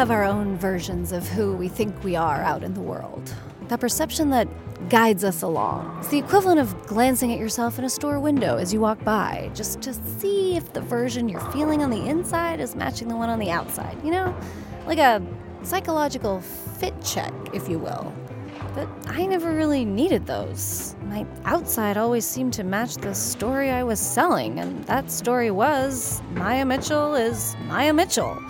Have our own versions of who we think we are out in the world. That perception that guides us along. It's the equivalent of glancing at yourself in a store window as you walk by, just to see if the version you're feeling on the inside is matching the one on the outside, you know? Like a psychological fit check, if you will. But I never really needed those. My outside always seemed to match the story I was selling, and that story was Maya Mitchell is Maya Mitchell.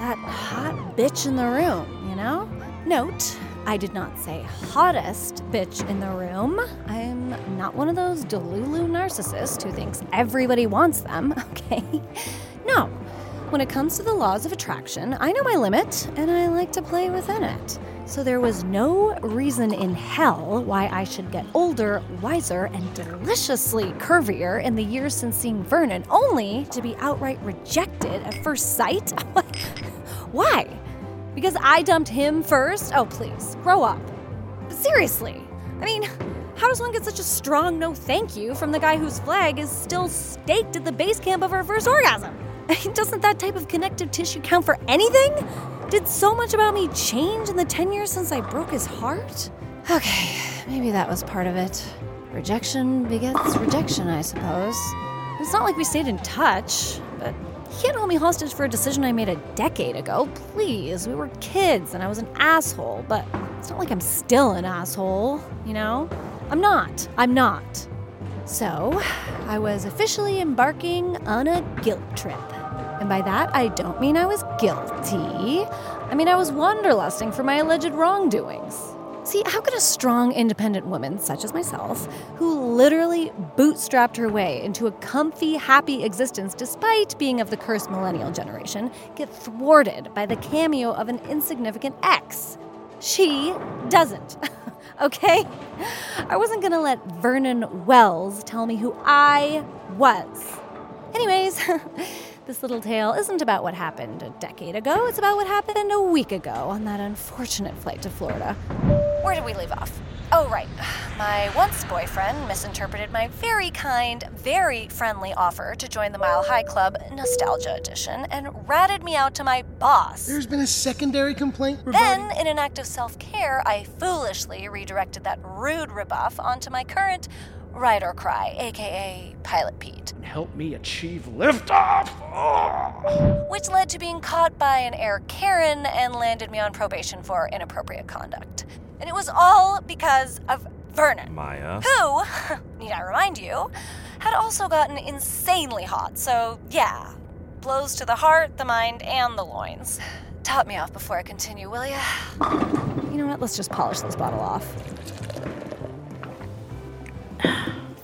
That hot bitch in the room, you know? Note, I did not say hottest bitch in the room. I'm not one of those Delulu narcissists who thinks everybody wants them, okay? No. When it comes to the laws of attraction, I know my limit and I like to play within it. So there was no reason in hell why I should get older, wiser, and deliciously curvier in the years since seeing Vernon, only to be outright rejected at first sight. why? Because I dumped him first? Oh, please, grow up. But seriously, I mean, how does one get such a strong no thank you from the guy whose flag is still staked at the base camp of her first orgasm? I mean, doesn't that type of connective tissue count for anything? Did so much about me change in the 10 years since I broke his heart? Okay, maybe that was part of it. Rejection begets rejection, I suppose. It's not like we stayed in touch, but can't hold me hostage for a decision I made a decade ago. Please, we were kids and I was an asshole, but it's not like I'm still an asshole, you know? I'm not. I'm not. So, I was officially embarking on a guilt trip. And by that, I don't mean I was guilty. I mean, I was wanderlusting for my alleged wrongdoings. See, how could a strong, independent woman, such as myself, who literally bootstrapped her way into a comfy, happy existence despite being of the cursed millennial generation, get thwarted by the cameo of an insignificant ex? She doesn't. okay? I wasn't gonna let Vernon Wells tell me who I was. Anyways, this little tale isn't about what happened a decade ago, it's about what happened a week ago on that unfortunate flight to Florida. Where did we leave off? Oh, right. My once boyfriend misinterpreted my very kind, very friendly offer to join the Mile High Club Nostalgia Edition and ratted me out to my boss. There's been a secondary complaint regarding. Then, in an act of self care, I foolishly redirected that rude rebuff onto my current ride or cry, aka Pilot Pete, Help me achieve liftoff. Oh. which led to being caught by an Air Karen and landed me on probation for inappropriate conduct. And it was all because of Vernon. Maya. Who, need I remind you, had also gotten insanely hot. So, yeah, blows to the heart, the mind, and the loins. Top me off before I continue, will ya? You know what? Let's just polish this bottle off.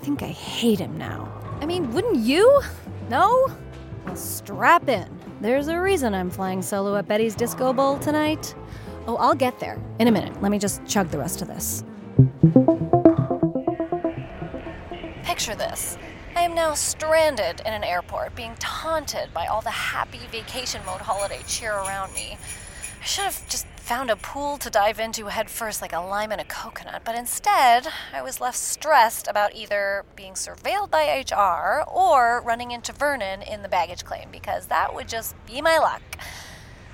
I think I hate him now. I mean, wouldn't you? No? Well, strap in. There's a reason I'm flying solo at Betty's Disco Bowl tonight. Oh, I'll get there in a minute. Let me just chug the rest of this. Picture this. I am now stranded in an airport, being taunted by all the happy vacation mode holiday cheer around me. I should have just found a pool to dive into head first like a lime in a coconut, but instead, I was left stressed about either being surveilled by HR or running into Vernon in the baggage claim because that would just be my luck.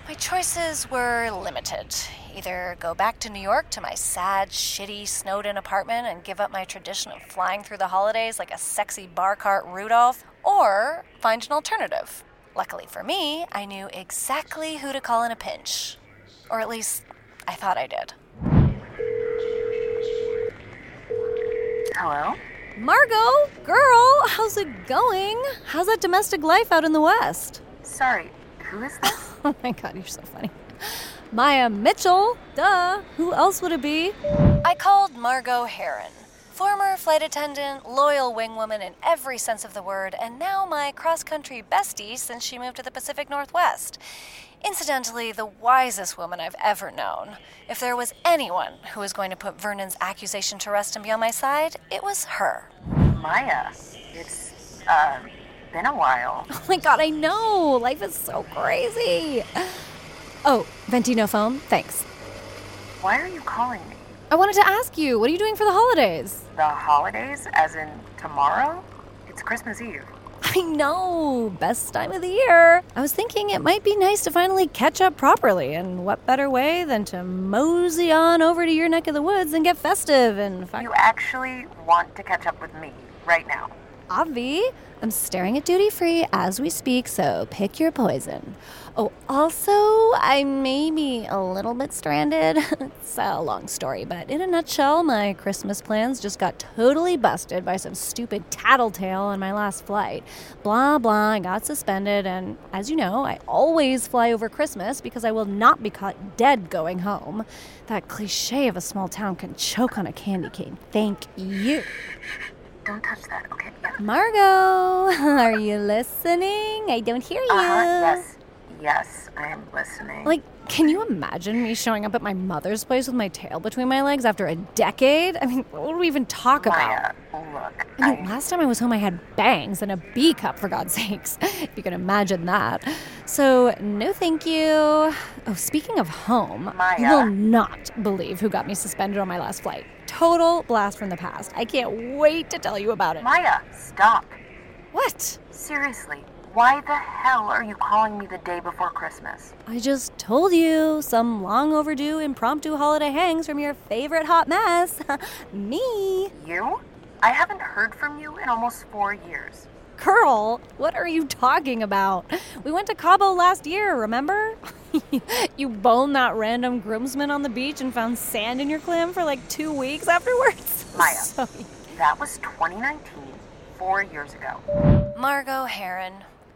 My choices were limited. Either go back to New York to my sad, shitty, snowed in apartment and give up my tradition of flying through the holidays like a sexy bar cart Rudolph, or find an alternative. Luckily for me, I knew exactly who to call in a pinch. Or at least, I thought I did. Hello? Margot, girl, how's it going? How's that domestic life out in the West? Sorry, who is this? Oh my god, you're so funny. Maya Mitchell, duh. Who else would it be? I called Margot Heron, former flight attendant, loyal wingwoman in every sense of the word, and now my cross country bestie since she moved to the Pacific Northwest. Incidentally, the wisest woman I've ever known. If there was anyone who was going to put Vernon's accusation to rest and be on my side, it was her. Maya, it's uh, been a while. Oh my god, I know! Life is so crazy! Oh, Ventino phone? Thanks. Why are you calling me? I wanted to ask you, what are you doing for the holidays? The holidays, as in tomorrow? It's Christmas Eve. I know, best time of the year. I was thinking it might be nice to finally catch up properly, and what better way than to mosey on over to your neck of the woods and get festive and fi- You actually want to catch up with me right now. Avi, I'm staring at duty free as we speak, so pick your poison. Oh, also, I may be a little bit stranded. it's a long story, but in a nutshell, my Christmas plans just got totally busted by some stupid tattletale on my last flight. Blah, blah, I got suspended, and as you know, I always fly over Christmas because I will not be caught dead going home. That cliche of a small town can choke on a candy cane. Thank you. Don't touch that, okay? Margot, are you listening? I don't hear you. Uh-huh, yes. Yes, I am listening. Like, can you imagine me showing up at my mother's place with my tail between my legs after a decade? I mean, what would we even talk about? Look, I mean, I, last time I was home, I had bangs and a B cup, for God's sakes. if you can imagine that. So, no thank you. Oh, speaking of home, you will not believe who got me suspended on my last flight. Total blast from the past. I can't wait to tell you about it. Maya, stop. What? Seriously, why the hell are you calling me the day before Christmas? I just told you some long overdue impromptu holiday hangs from your favorite hot mess. Me. You? I haven't heard from you in almost four years. Girl, what are you talking about? We went to Cabo last year, remember? you boned that random groomsman on the beach and found sand in your clam for like two weeks afterwards. Maya. So- That was 2019, four years ago. Margot Heron,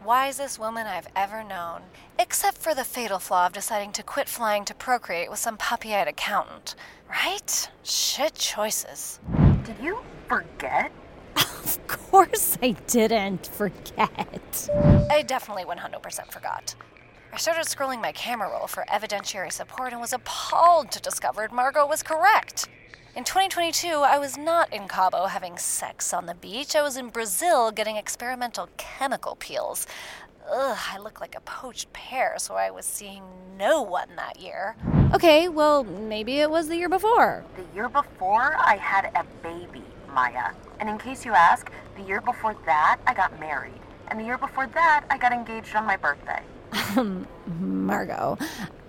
wisest woman I've ever known. Except for the fatal flaw of deciding to quit flying to procreate with some puppy eyed accountant. Right? Shit choices. Did you forget? Of course I didn't forget. I definitely 100% forgot. I started scrolling my camera roll for evidentiary support and was appalled to discover Margot was correct. In 2022, I was not in Cabo having sex on the beach. I was in Brazil getting experimental chemical peels. Ugh, I look like a poached pear, so I was seeing no one that year. Okay, well, maybe it was the year before. The year before, I had a baby, Maya. And in case you ask, the year before that, I got married. And the year before that, I got engaged on my birthday. Margot,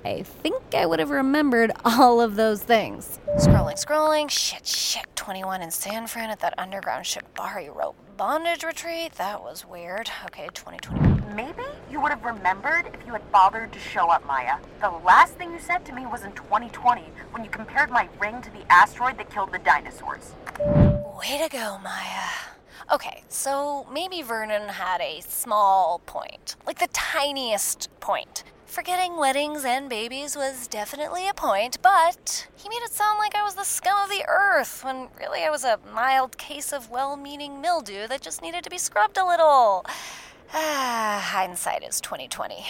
I think I would have remembered all of those things. Scrolling, scrolling. Shit, shit. 21 in San Fran at that underground Shibari rope bondage retreat. That was weird. Okay, 2020. Maybe you would have remembered if you had bothered to show up, Maya. The last thing you said to me was in 2020 when you compared my ring to the asteroid that killed the dinosaurs. Way to go, Maya. Okay, so maybe Vernon had a small point, like the tiniest point. Forgetting weddings and babies was definitely a point, but he made it sound like I was the scum of the earth when really I was a mild case of well meaning mildew that just needed to be scrubbed a little. Ah, hindsight is 2020.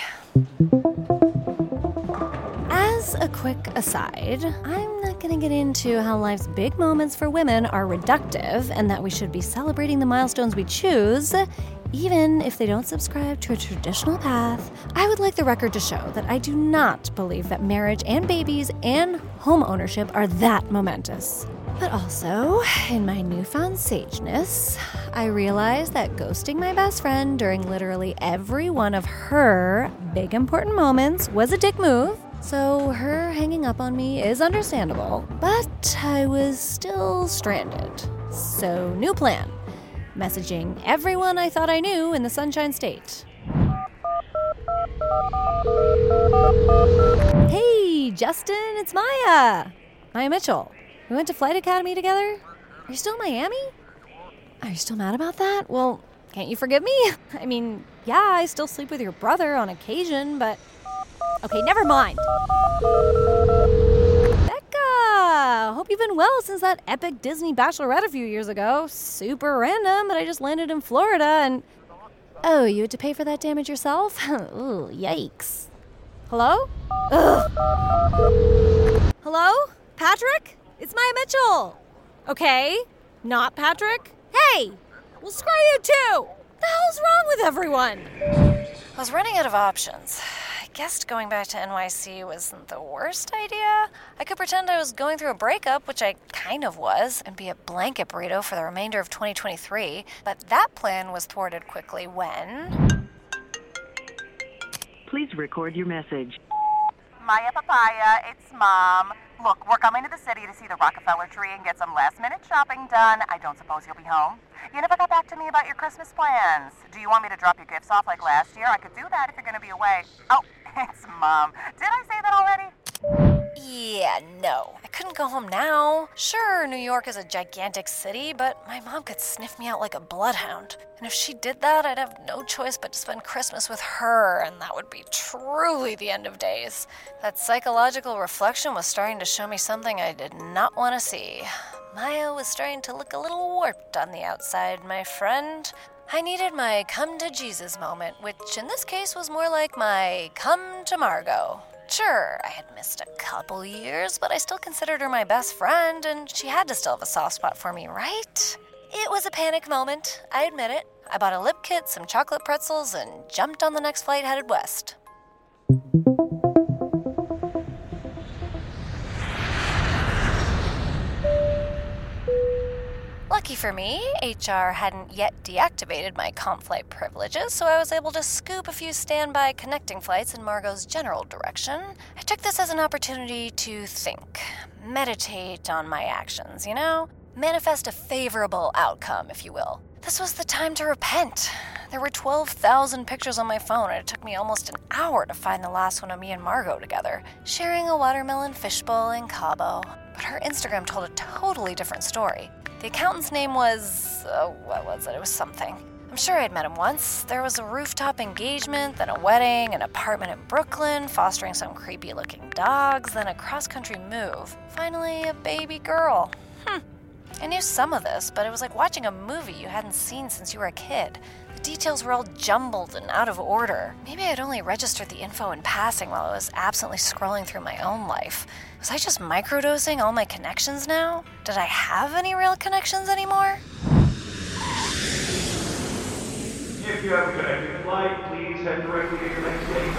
As a quick aside, I'm not going to get into how life's big moments for women are reductive and that we should be celebrating the milestones we choose, even if they don't subscribe to a traditional path. I would like the record to show that I do not believe that marriage and babies and home ownership are that momentous. But also, in my newfound sageness, I realized that ghosting my best friend during literally every one of her big important moments was a dick move. So her hanging up on me is understandable, but I was still stranded. So, new plan messaging everyone I thought I knew in the Sunshine State. Hey, Justin, it's Maya. Maya Mitchell. We went to Flight Academy together. Are you still in Miami? Are you still mad about that? Well, can't you forgive me? I mean, yeah, I still sleep with your brother on occasion, but. Okay, never mind. Hope you've been well since that epic Disney bachelorette a few years ago. Super random, but I just landed in Florida and. Oh, you had to pay for that damage yourself? Ooh, yikes. Hello? Ugh. Hello? Patrick? It's Maya Mitchell. Okay, not Patrick. Hey! Well, screw you too! What The hell's wrong with everyone? I was running out of options. I guessed going back to NYC wasn't the worst idea. I could pretend I was going through a breakup, which I kind of was, and be a blanket burrito for the remainder of 2023. But that plan was thwarted quickly when. Please record your message. Maya Papaya, it's Mom. Look, we're coming to the city to see the Rockefeller tree and get some last minute shopping done. I don't suppose you'll be home. You never got back to me about your Christmas plans. Do you want me to drop your gifts off like last year? I could do that if you're going to be away. Oh, it's Mom. Did I say that already? Yeah, no. I couldn't go home now. Sure, New York is a gigantic city, but my mom could sniff me out like a bloodhound. And if she did that, I'd have no choice but to spend Christmas with her, and that would be truly the end of days. That psychological reflection was starting to show me something I did not want to see. Maya was starting to look a little warped on the outside, my friend. I needed my come to Jesus moment, which in this case was more like my come to Margot. Sure, I had missed a couple years, but I still considered her my best friend, and she had to still have a soft spot for me, right? It was a panic moment, I admit it. I bought a lip kit, some chocolate pretzels, and jumped on the next flight headed west. Lucky for me, HR hadn't yet deactivated my comp flight privileges, so I was able to scoop a few standby connecting flights in Margot's general direction. I took this as an opportunity to think, meditate on my actions, you know? Manifest a favorable outcome, if you will. This was the time to repent. There were 12,000 pictures on my phone, and it took me almost an hour to find the last one of me and Margot together, sharing a watermelon fishbowl in Cabo. But her Instagram told a totally different story. The accountant's name was. Uh, what was it? It was something. I'm sure I'd met him once. There was a rooftop engagement, then a wedding, an apartment in Brooklyn, fostering some creepy looking dogs, then a cross country move. Finally, a baby girl. Hmm. I knew some of this, but it was like watching a movie you hadn't seen since you were a kid. The details were all jumbled and out of order. Maybe I'd only registered the info in passing while I was absently scrolling through my own life. Was I just microdosing all my connections now? Did I have any real connections anymore? If you have a connecting flight, please head directly to your next gate.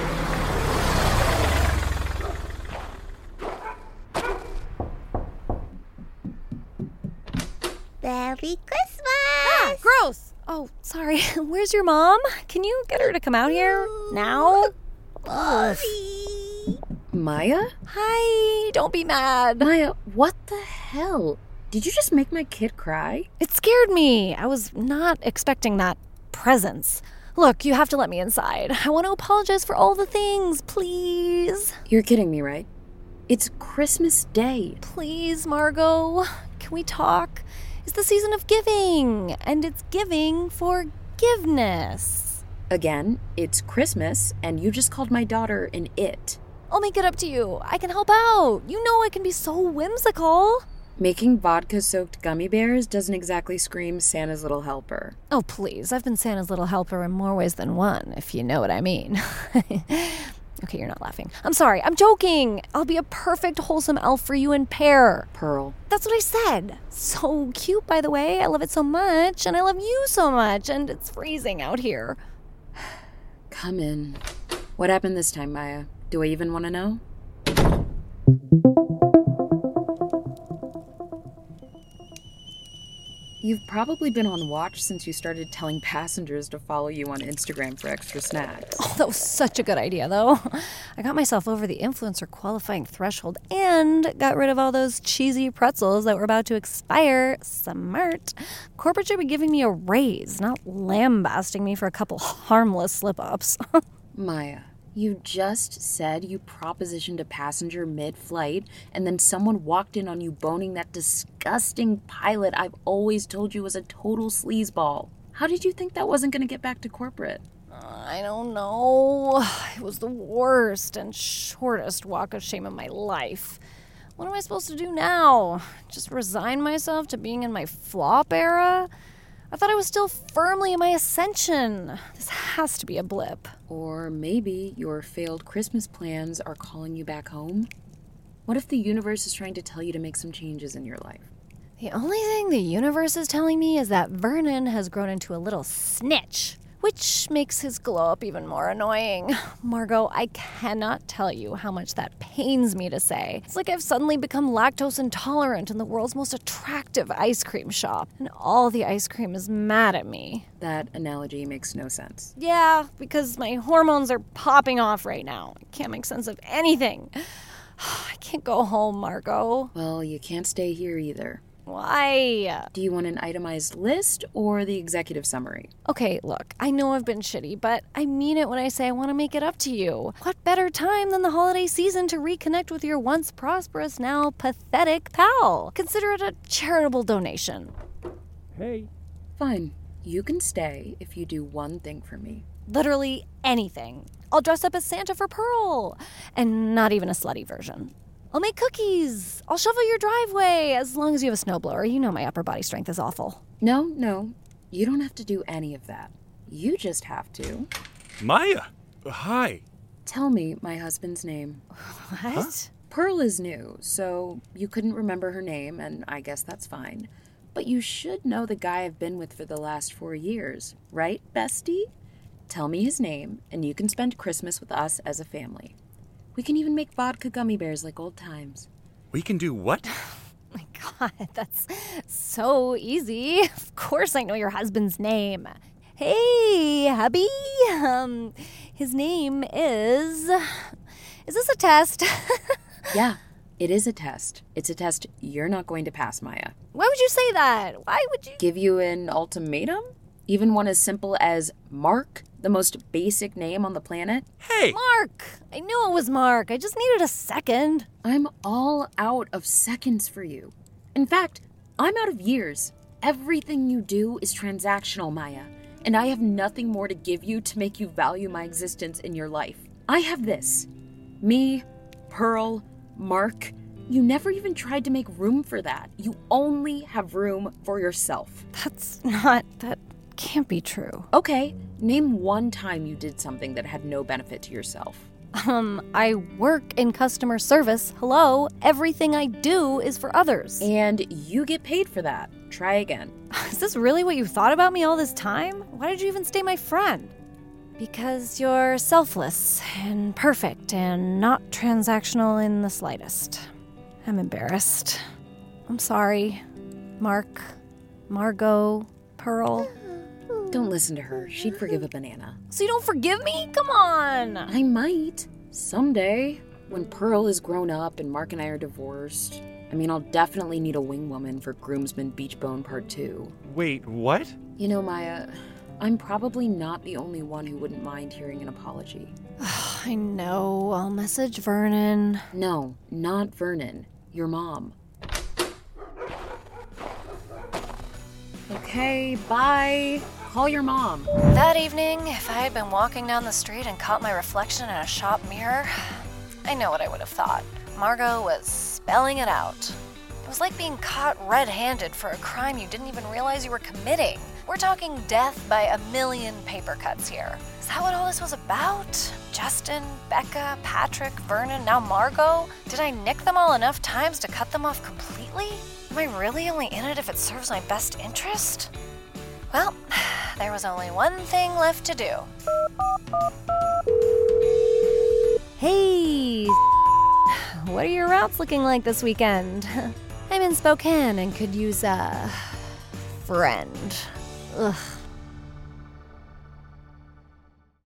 Merry Christmas! Ah, gross! Oh, sorry. Where's your mom? Can you get her to come out here now? Ugh. Maya? Hi, don't be mad. Maya, what the hell? Did you just make my kid cry? It scared me. I was not expecting that presence. Look, you have to let me inside. I want to apologize for all the things, please. You're kidding me, right? It's Christmas Day. Please, Margot. Can we talk? It's the season of giving, and it's giving forgiveness. Again, it's Christmas, and you just called my daughter an it. I'll make it up to you. I can help out. You know I can be so whimsical. Making vodka soaked gummy bears doesn't exactly scream Santa's little helper. Oh, please. I've been Santa's little helper in more ways than one, if you know what I mean. okay, you're not laughing. I'm sorry. I'm joking. I'll be a perfect, wholesome elf for you and Pear. Pearl. That's what I said. So cute, by the way. I love it so much, and I love you so much, and it's freezing out here. Come in. What happened this time, Maya? Do I even want to know? You've probably been on watch since you started telling passengers to follow you on Instagram for extra snacks. Oh, that was such a good idea, though. I got myself over the influencer qualifying threshold and got rid of all those cheesy pretzels that were about to expire. Smart. Corporate should be giving me a raise, not lambasting me for a couple harmless slip ups. Maya, you just said you propositioned a passenger mid flight, and then someone walked in on you boning that disgusting pilot I've always told you was a total sleazeball. How did you think that wasn't going to get back to corporate? I don't know. It was the worst and shortest walk of shame of my life. What am I supposed to do now? Just resign myself to being in my flop era? I thought I was still firmly in my ascension. This has to be a blip. Or maybe your failed Christmas plans are calling you back home? What if the universe is trying to tell you to make some changes in your life? The only thing the universe is telling me is that Vernon has grown into a little snitch, which makes his glow up even more annoying. Margot, I cannot tell you how much that pains me to say. It's like I've suddenly become lactose intolerant in the world's most attractive ice cream shop, and all the ice cream is mad at me. That analogy makes no sense. Yeah, because my hormones are popping off right now. I can't make sense of anything. I can't go home, Margot. Well, you can't stay here either. Why? Do you want an itemized list or the executive summary? Okay, look, I know I've been shitty, but I mean it when I say I want to make it up to you. What better time than the holiday season to reconnect with your once prosperous, now pathetic pal? Consider it a charitable donation. Hey. Fine. You can stay if you do one thing for me. Literally anything. I'll dress up as Santa for Pearl, and not even a slutty version. I'll make cookies. I'll shovel your driveway as long as you have a snowblower. You know my upper body strength is awful. No, no. You don't have to do any of that. You just have to Maya, hi. tell me my husband's name. What? Pearl is new, so you couldn't remember her name, and I guess that's fine. But you should know the guy I've been with for the last four years, right, bestie? Tell me his name, and you can spend Christmas with us as a family. We can even make vodka gummy bears like old times. We can do what? my god, that's so easy. Of course I know your husband's name. Hey, hubby. Um his name is Is this a test? Yeah, it is a test. It's a test you're not going to pass, Maya. Why would you say that? Why would you Give you an ultimatum? Even one as simple as Mark, the most basic name on the planet? Hey! Mark? I knew it was Mark. I just needed a second. I'm all out of seconds for you. In fact, I'm out of years. Everything you do is transactional, Maya, and I have nothing more to give you to make you value my existence in your life. I have this me, Pearl, Mark. You never even tried to make room for that. You only have room for yourself. That's not that can't be true. Okay, name one time you did something that had no benefit to yourself. Um, I work in customer service. Hello, everything I do is for others. And you get paid for that. Try again. Is this really what you thought about me all this time? Why did you even stay my friend? Because you're selfless and perfect and not transactional in the slightest. I'm embarrassed. I'm sorry. Mark, Margot, Pearl. Don't listen to her. She'd forgive a banana. So you don't forgive me? Come on. I might. Someday. When Pearl is grown up and Mark and I are divorced. I mean, I'll definitely need a wing woman for Groomsman Beach Bone Part 2. Wait, what? You know, Maya, I'm probably not the only one who wouldn't mind hearing an apology. I know. I'll message Vernon. No, not Vernon. Your mom. Okay, bye. Call your mom. That evening, if I had been walking down the street and caught my reflection in a shop mirror, I know what I would have thought. Margot was spelling it out. It was like being caught red handed for a crime you didn't even realize you were committing. We're talking death by a million paper cuts here. Is that what all this was about? Justin, Becca, Patrick, Vernon, now Margot? Did I nick them all enough times to cut them off completely? Am I really only in it if it serves my best interest? Well, there was only one thing left to do. Hey, what are your routes looking like this weekend? I'm in Spokane and could use a friend. Ugh.